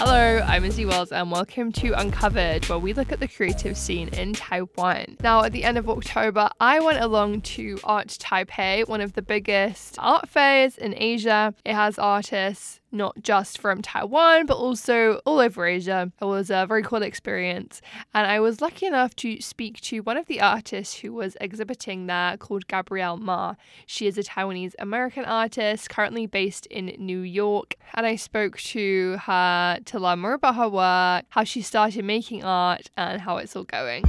Hello, I'm Izzy Wells, and welcome to Uncovered, where we look at the creative scene in Taiwan. Now, at the end of October, I went along to Art Taipei, one of the biggest art fairs in Asia. It has artists not just from Taiwan, but also all over Asia. It was a very cool experience. And I was lucky enough to speak to one of the artists who was exhibiting there called Gabrielle Mar. She is a Taiwanese American artist currently based in New York. And I spoke to her to learn more about her work, how she started making art, and how it's all going.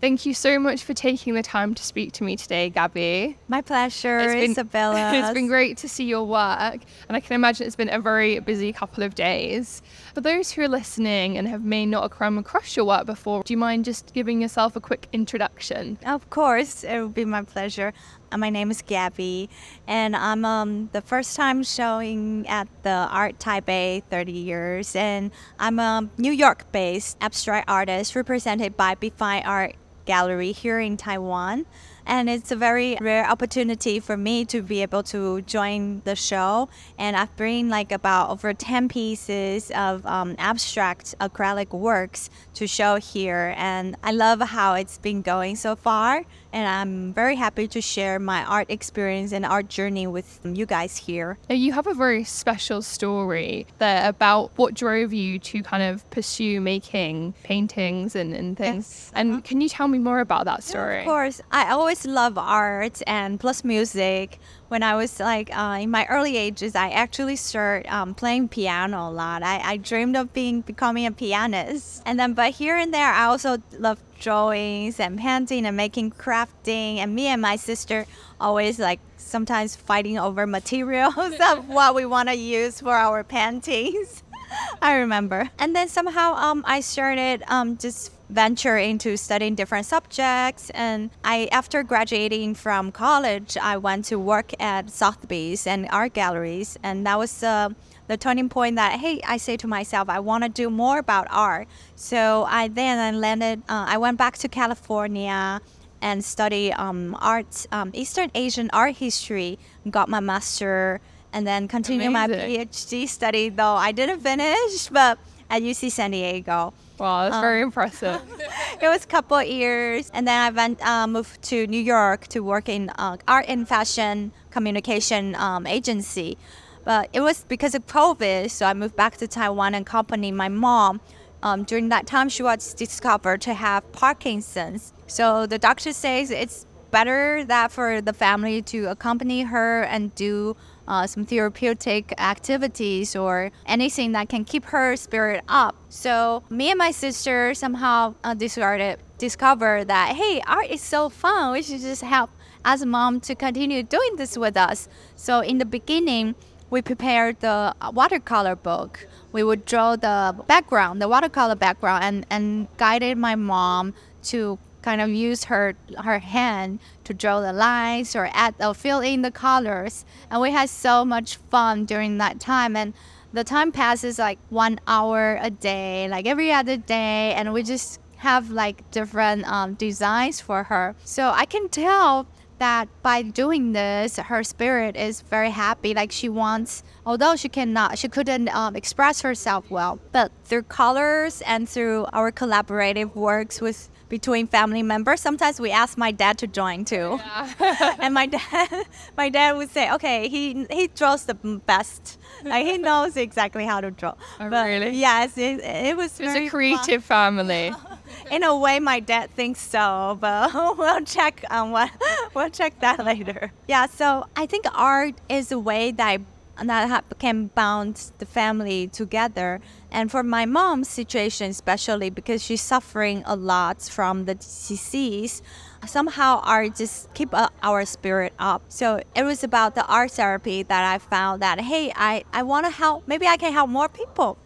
Thank you so much for taking the time to speak to me today, Gabi. My pleasure, It's been- Isabella. It's been great to see your work, and I can imagine it's been a very busy couple of days. For those who are listening and have may not come across your work before, do you mind just giving yourself a quick introduction? Of course, it would be my pleasure. Uh, My name is Gabi, and I'm um, the first time showing at the Art Taipei 30 years, and I'm a New York-based abstract artist represented by Be Fine Art Gallery here in Taiwan. And it's a very rare opportunity for me to be able to join the show. And I've bring like about over 10 pieces of um, abstract acrylic works to show here. And I love how it's been going so far. And I'm very happy to share my art experience and art journey with you guys here. Now, you have a very special story there about what drove you to kind of pursue making paintings and, and things. Yes. And can you tell me more about that story? Of course, I always love art and plus music. When I was like uh, in my early ages, I actually started um, playing piano a lot. I, I dreamed of being becoming a pianist, and then but here and there, I also love drawings and painting and making crafting. And me and my sister always like sometimes fighting over materials of what we want to use for our paintings. I remember. And then somehow um, I started um, just venture into studying different subjects. And I, after graduating from college, I went to work at Sotheby's and art galleries. And that was uh, the turning point that, hey, I say to myself, I want to do more about art. So I then I landed, uh, I went back to California and study um, art, um, Eastern Asian art history, got my master, and then continue my PhD study. Though I didn't finish, but at UC San Diego, Wow, that's very impressive. it was a couple of years, and then I went uh, moved to New York to work in uh, art and fashion communication um, agency. But it was because of COVID, so I moved back to Taiwan and accompanied my mom. Um, during that time, she was discovered to have Parkinson's. So the doctor says it's better that for the family to accompany her and do uh, some therapeutic activities or anything that can keep her spirit up. So me and my sister somehow uh, discarded, discovered that hey, art is so fun. We should just help as a mom to continue doing this with us. So in the beginning, we prepared the watercolor book. We would draw the background, the watercolor background, and, and guided my mom to kind of use her her hand to draw the lines or add or fill in the colors. And we had so much fun during that time. And the time passes like one hour a day, like every other day, and we just have like different um, designs for her. So I can tell that by doing this, her spirit is very happy. Like she wants, although she cannot, she couldn't um, express herself well, but through colors and through our collaborative works with between family members, sometimes we ask my dad to join too. and my dad, my dad would say, "Okay, he he draws the best. Like he knows exactly how to draw." Oh, but really? Yes, it, it was. It was very a fun. creative family. In a way, my dad thinks so, but we'll check um, on what we'll check that later. Yeah, so I think art is a way that I, that ha- can bound the family together. And for my mom's situation, especially because she's suffering a lot from the disease, somehow art just keep uh, our spirit up. So it was about the art therapy that I found that hey, I I want to help. Maybe I can help more people.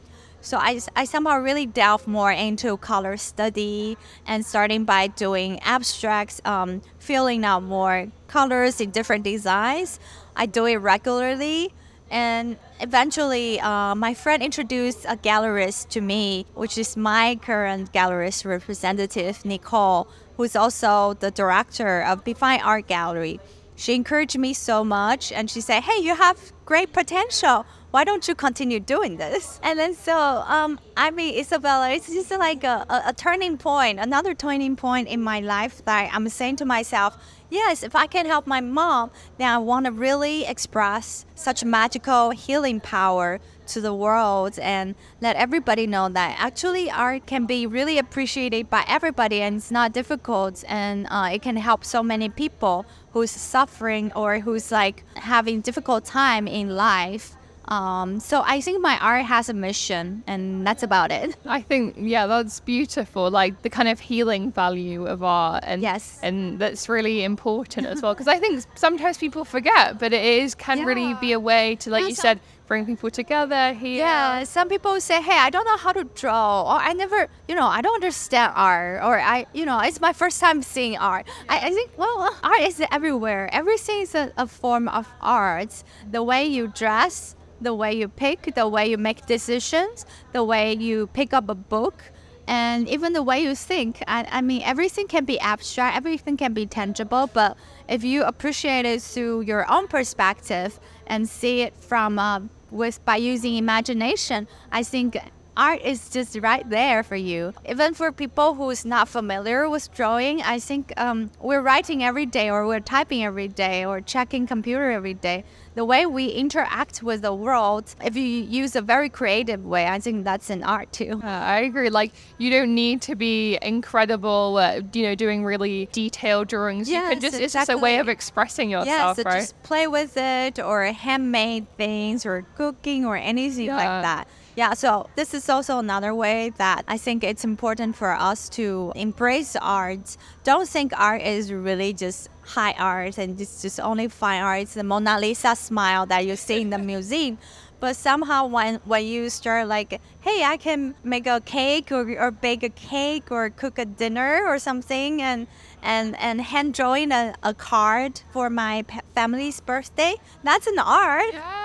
So I, I somehow really delve more into color study and starting by doing abstracts, um, filling out more colors in different designs. I do it regularly. And eventually, uh, my friend introduced a gallerist to me, which is my current gallerist representative, Nicole, who's also the director of Define Art Gallery. She encouraged me so much and she said, Hey, you have great potential. Why don't you continue doing this? And then so, um, I mean, Isabella, it's just like a, a, a turning point, another turning point in my life that I'm saying to myself, yes, if I can help my mom, then I want to really express such magical healing power to the world and let everybody know that actually art can be really appreciated by everybody and it's not difficult and uh, it can help so many people who's suffering or who's like having difficult time in life. Um, so I think my art has a mission, and that's about it. I think yeah, that's beautiful. Like the kind of healing value of art, and Yes. and that's really important as well. Because I think sometimes people forget, but it is can really be a way to, like Yeah, you so- said, bring people together here. Yeah, some people say, "Hey, I don't know how to draw," or "I never, you know, I don't understand art," or "I, you know, it's my first time seeing art." I, I think, well, art is everywhere. Everything is a, a form of art. The way you dress, the way you pick, the way you make decisions, the way you pick up a book. And even the way you think, I, I mean, everything can be abstract, everything can be tangible, but if you appreciate it through your own perspective and see it from uh, with by using imagination, I think art is just right there for you. Even for people who's not familiar with drawing, I think um, we're writing every day, or we're typing every day, or checking computer every day. The way we interact with the world, if you use a very creative way, I think that's an art too. Uh, I agree. Like you don't need to be incredible, uh, you know, doing really detailed drawings. you can Yes, just it's just a way of expressing Yes, yourself, so right? just play with it or handmade things or cooking or anything Yeah. like that. Yeah, so this is also another way that I think it's important for us to embrace art. Don't think art is really just high art and it's just only fine art. It's the Mona Lisa smile that you see in the museum. But somehow when, when you start like, hey, I can make a cake or, or bake a cake or cook a dinner or something and and, and hand drawing a, a card for my family's birthday, that's an art. Yeah.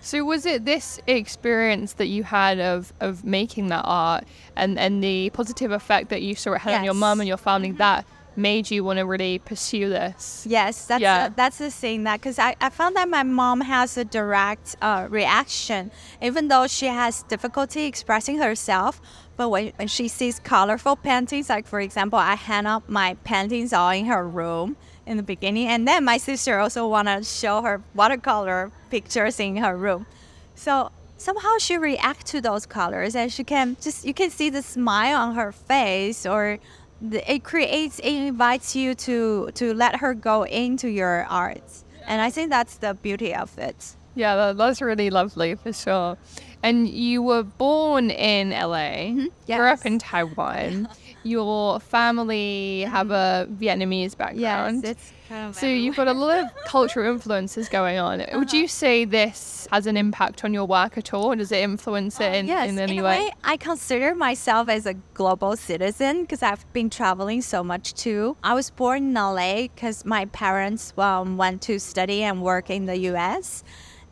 So was it this experience that you had of, of making that art and, and the positive effect that you saw it had on your Mm-hmm. mum and your family that made you want to really pursue this? Yes, that's Yeah. uh, that's the thing that because I, I found that my mom has a direct uh, reaction, even though she has difficulty expressing herself. But when, when she sees colorful paintings, like for example, I hang up my paintings all in her room in the beginning, and then my sister also wanna show her watercolor pictures in her room. So somehow she reacts to those colors, and she can just you can see the smile on her face, or the, it creates it invites you to to let her go into your art, and I think that's the beauty of it. Yeah, that, that's really lovely for sure. And you were born in LA, grew up Mm-hmm. Yes. in Taiwan. Your family have a Vietnamese background. it's kind of So you've got a lot of cultural influences going on. Would Uh-huh. you say this has an impact on your work at all? Does it influence it in, yes, in any a way? way, I consider myself as a global citizen because I've been traveling so much too. I was born in LA because my parents um, went to study and work in the U.S.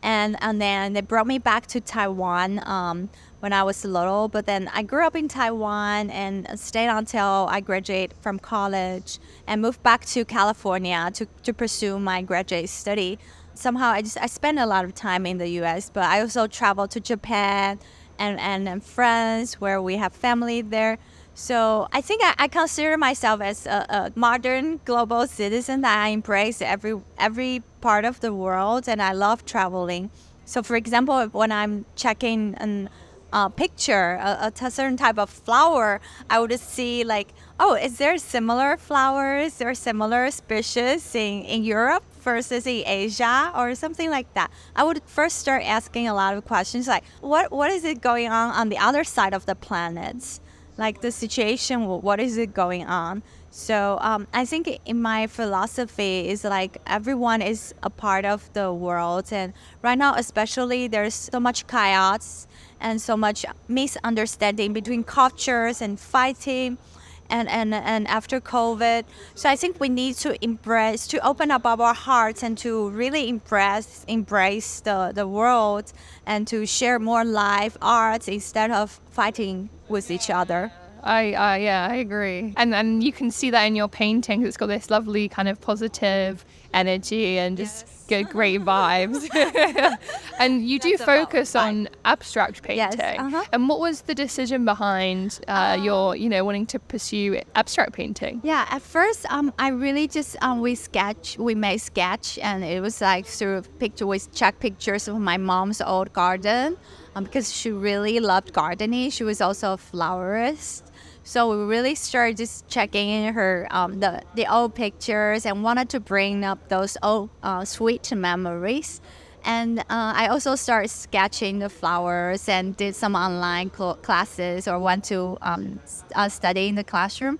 And, and then they brought me back to Taiwan um, when I was little. But then I grew up in Taiwan and stayed until I graduated from college and moved back to California to, to pursue my graduate study. Somehow I just I spent a lot of time in the U.S., but I also traveled to Japan and, and, and France where we have family there. So I think I, I consider myself as a, a modern global citizen that I embrace every every part of the world and I love traveling. So for example, when I'm checking an uh, picture, a certain type of flower, I would see like, oh, is there similar flowers or similar species in, in Europe versus in Asia or something like that? I would first start asking a lot of questions like, what what is it going on on the other side of the planet? Like the situation, what is it going on? So um, I think in my philosophy is like everyone is a part of the world, and right now especially there's so much chaos and so much misunderstanding between cultures and fighting. And, and, and after COVID, so I think we need to embrace, to open up our hearts and to really embrace, embrace the, the world and to share more live art instead of fighting with each other. I, uh, yeah, I agree. And and you can see that in your painting. It's got this lovely kind of positive energy and just Yes. good, great vibes. and you do That's about focus on abstract Yes, painting. uh-huh. And what was the decision behind uh, your, you know, wanting to pursue abstract painting? Yeah, at first, um, I really just um, we sketch, we made sketch, and it was like through picture, we check pictures of my mom's old garden, um, because she really loved gardening. She was also a flowerist, so we really started just checking in her um, the the old pictures and wanted to bring up those old uh, sweet memories. And uh, I also started sketching the flowers and did some online cl- classes or went to um, uh, study in the classroom.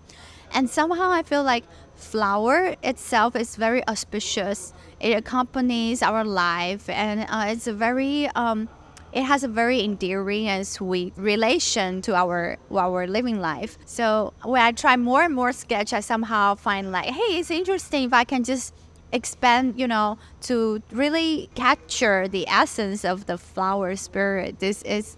And somehow I feel like flower itself is very auspicious. It accompanies our life and uh, it's a very um, it has a very endearing and sweet relation to our our living life. So when I try more and more sketch, I somehow find like, hey, it's interesting if I can just expand, you know, to really capture the essence of the flower spirit. This is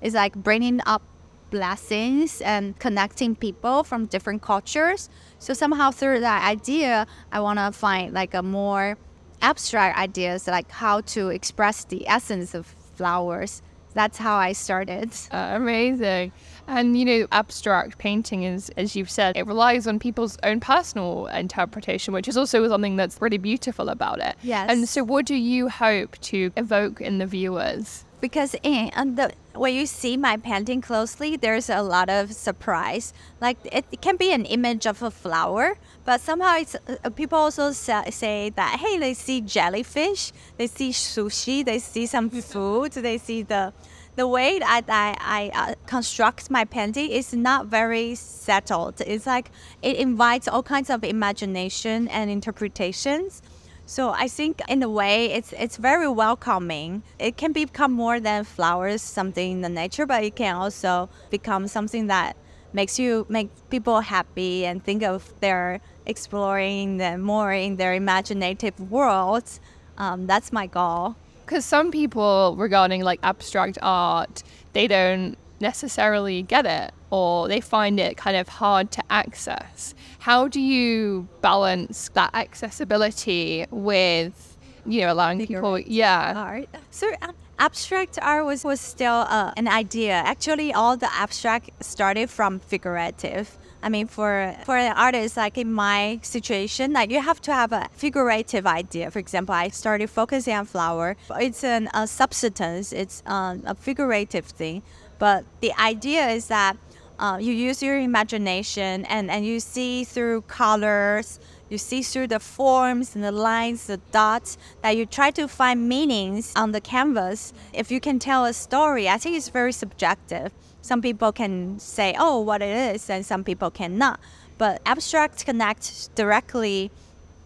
is like bringing up blessings and connecting people from different cultures. So somehow through that idea, I want to find like a more abstract ideas like how to express the essence of flowers. That's how I started. Uh, amazing. And you know, abstract painting is, as you've said, it relies on people's own personal interpretation, which is also something that's really beautiful about it. Yes. And so, what do you hope to evoke in the viewers? because in and the when you see my painting closely there's a lot of surprise like it, it can be an image of a flower but somehow it's uh, people also sa- say that hey they see jellyfish they see sushi they see some food they see the the way that I, I uh, construct my painting is not very settled. It's like it invites all kinds of imagination and interpretations. So I think in a way it's it's very welcoming. It can become more than flowers, something in the nature, but it can also become something that makes you make people happy and think of their exploring the more in their imaginative worlds. Um, that's my goal. Because some people regarding like abstract art, they don't necessarily get it or they find it kind of hard to access. How do you balance that accessibility with, you know, allowing people, yeah. art. So um, abstract art was, was still uh, an idea. Actually, all the abstract started from figurative. I mean, for for an artist like in my situation, like you have to have a figurative idea. For example, I started focusing on flower. It's an, a substance. It's um, a figurative thing, but the idea is that uh, you use your imagination and, and you see through colors, you see through the forms and the lines, the dots, that you try to find meanings on the canvas. If you can tell a story, I think it's very subjective. Some people can say, oh, what it is, and some people cannot. But abstract connects directly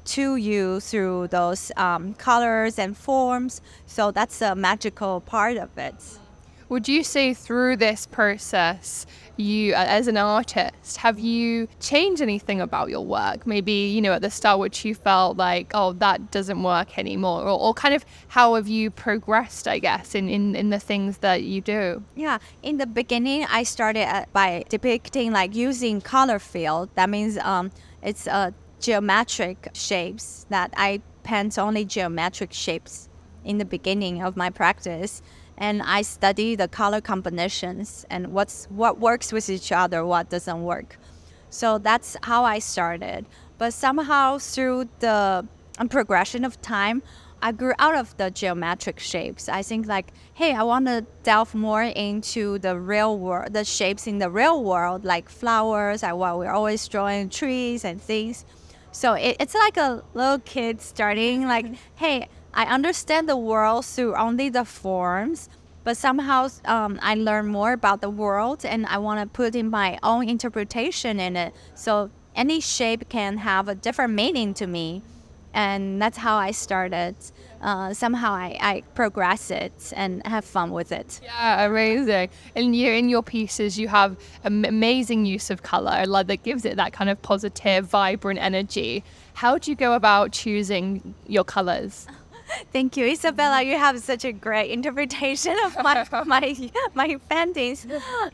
to you through those um, colors and forms. So that's a magical part of it. Would you say through this process, you, uh, as an artist, have you changed anything about your work? Maybe, you know, at the start, which you felt like, oh, that doesn't work anymore, or, or kind of how have you progressed, I guess, in, in, in the things that you do? Yeah, in the beginning, I started by depicting like using color field. That means um, it's uh, geometric shapes that I paint only geometric shapes in the beginning of my practice. And I study the color combinations and what's what works with each other, what doesn't work. So that's how I started. But somehow through the um, progression of time, I grew out of the geometric shapes. I think like, hey, I want to delve more into the real world, the shapes in the real world, like flowers. I well, we're always drawing trees and things. So it, it's like a little kid starting like, hey, I understand the world through only the forms, but somehow um, I learn more about the world and I want to put in my own interpretation in it. So any shape can have a different meaning to me. And that's how I started. Uh, somehow I, I progress it and have fun with it. Yeah, amazing. And you, in your pieces, you have am- amazing use of color, like that gives it that kind of positive, vibrant energy. How do you go about choosing your colors? Thank you, Isabella. You have such a great interpretation of my my my paintings.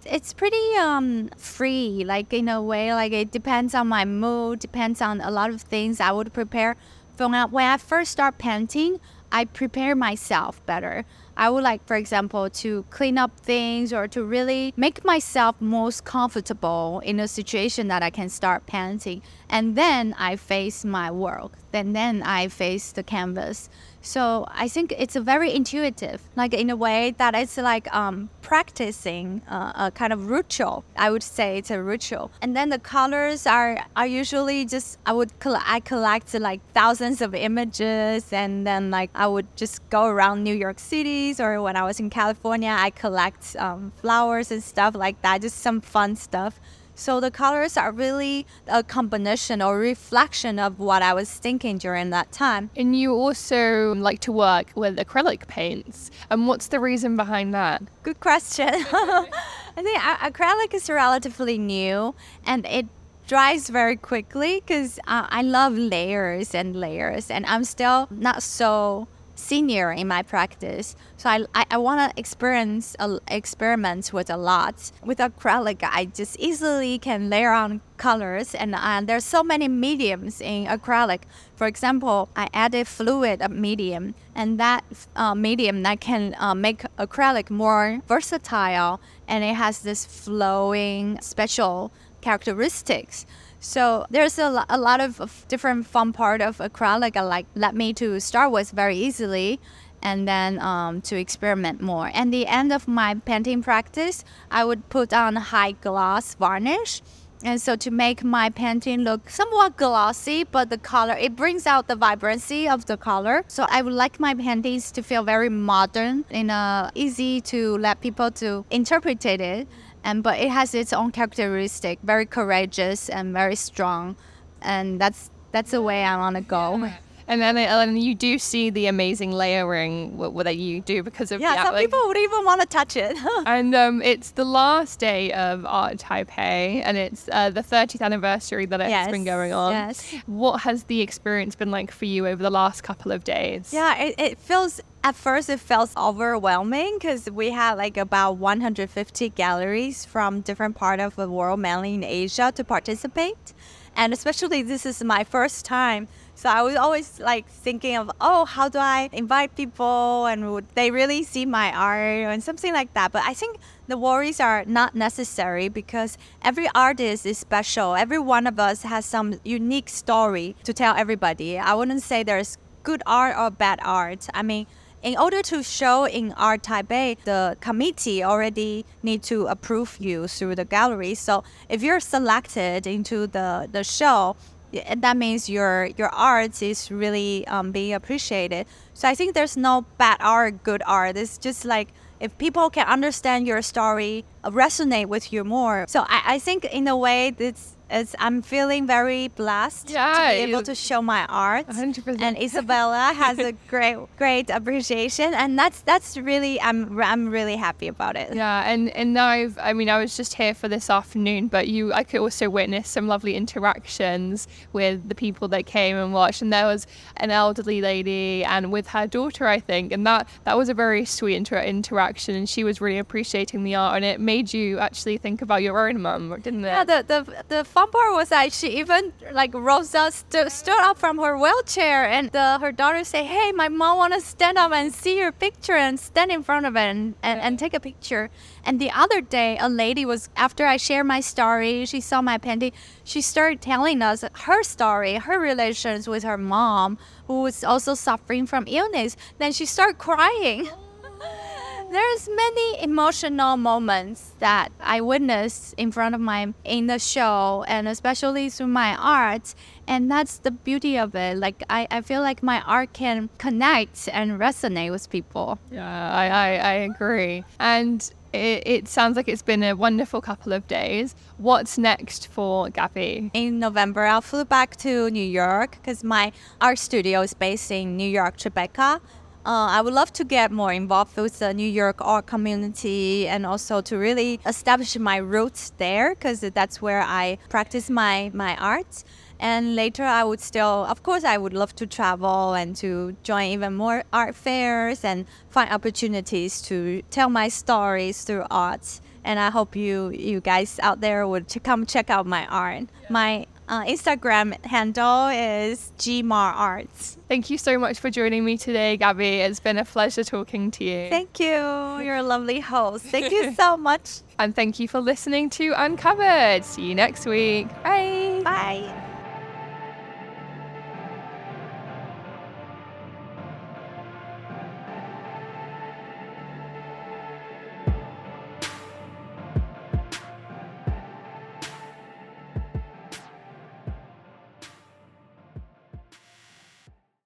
It's pretty um free, like in a way, like it depends on my mood, depends on a lot of things I would prepare. From when I first start painting, I prepare myself better. I would like, for example, to clean up things or to really make myself most comfortable in a situation that I can start painting. And then I face my work. Then then I face the canvas. So I think it's very intuitive, like in a way that it's like um, practicing uh, a kind of ritual. I would say it's a ritual. And then the colors are are usually just I would I collect like thousands of images, and then like I would just go around New York cities or when I was in California, I collect um, flowers and stuff like that, just some fun stuff. So the colors are really a combination or reflection of what I was thinking during that time. And you also like to work with acrylic paints. And what's the reason behind that? Good question. I think acrylic is relatively new and it dries very quickly because uh, I love layers and layers, and I'm still not so senior in my practice. So I, I, I want to experience uh, experiment with a lot. With acrylic, I just easily can layer on colors and uh, there's so many mediums in acrylic. For example, I added fluid medium and that uh, medium that can uh, make acrylic more versatile and it has this flowing special characteristics. So there's a, a lot of different fun part of acrylic that like let me to start with very easily and then um, to experiment more. And the end of my painting practice, I would put on high gloss varnish. And so to make my painting look somewhat glossy, but the color, it brings out the vibrancy of the color. So I would like my paintings to feel very modern and uh, easy to let people to interpret it and but it has its own characteristic, very courageous and very strong, and that's that's the way I want to go. And then and you do see the amazing layering that you do because of yeah. some people would even want to touch it. and um, it's the last day of Art Taipei, and it's uh, the 30th anniversary that it's yes, been going on. Yes. What has the experience been like for you over the last couple of days? Yeah, it, it feels at first it felt overwhelming because we had like about 150 galleries from different part of the world, mainly in Asia, to participate. And especially this is my first time so I was always like thinking of, oh, how do I invite people and would they really see my art and something like that. But I think the worries are not necessary because every artist is special. Every one of us has some unique story to tell everybody. I wouldn't say there's good art or bad art. I mean, in order to show in Art Taipei, the committee already need to approve you through the gallery. So if you're selected into the, the show, that means your your art is really um, being appreciated. So I think there's no bad art, good art. It's just like if people can understand your story, resonate with you more. So I, I think in a way, it's it's, I'm feeling very blessed yeah, to be able to show my art. 100%. And Isabella has a great, great appreciation, and that's that's really I'm I'm really happy about it. Yeah, and and now I've I mean I was just here for this afternoon, but you I could also witness some lovely interactions with the people that came and watched, and there was an elderly lady and with her daughter I think, and that that was a very sweet inter- interaction, and she was really appreciating the art, and it made you actually think about your own mum, didn't it? Yeah, the the the part was that she even like rose up, st- stood up from her wheelchair, and the, her daughter say, "Hey, my mom want to stand up and see your picture and stand in front of it and, and, and take a picture." And the other day, a lady was after I shared my story, she saw my painting. She started telling us her story, her relations with her mom, who was also suffering from illness. Then she started crying oh. There's many emotional moments that I witnessed in front of my in the show and especially through my art and that's the beauty of it like I, I feel like my art can connect and resonate with people yeah I, I, I agree and it, it sounds like it's been a wonderful couple of days. What's next for Gabi? In November, I'll fly back to New York because my art studio is based in New York, Tribeca. Uh, I would love to get more involved with the New York art community and also to really establish my roots there because that's where I practice my, my art. And later, I would still, of course, I would love to travel and to join even more art fairs and find opportunities to tell my stories through art. And I hope you, you guys out there would come check out my art. My uh, Instagram handle is Gmar Arts. Thank you so much for joining me today, Gabi. It's been a pleasure talking to you. Thank you. You're a lovely host. Thank you so much. And thank you for listening to Uncovered. See you next week. Bye. Bye.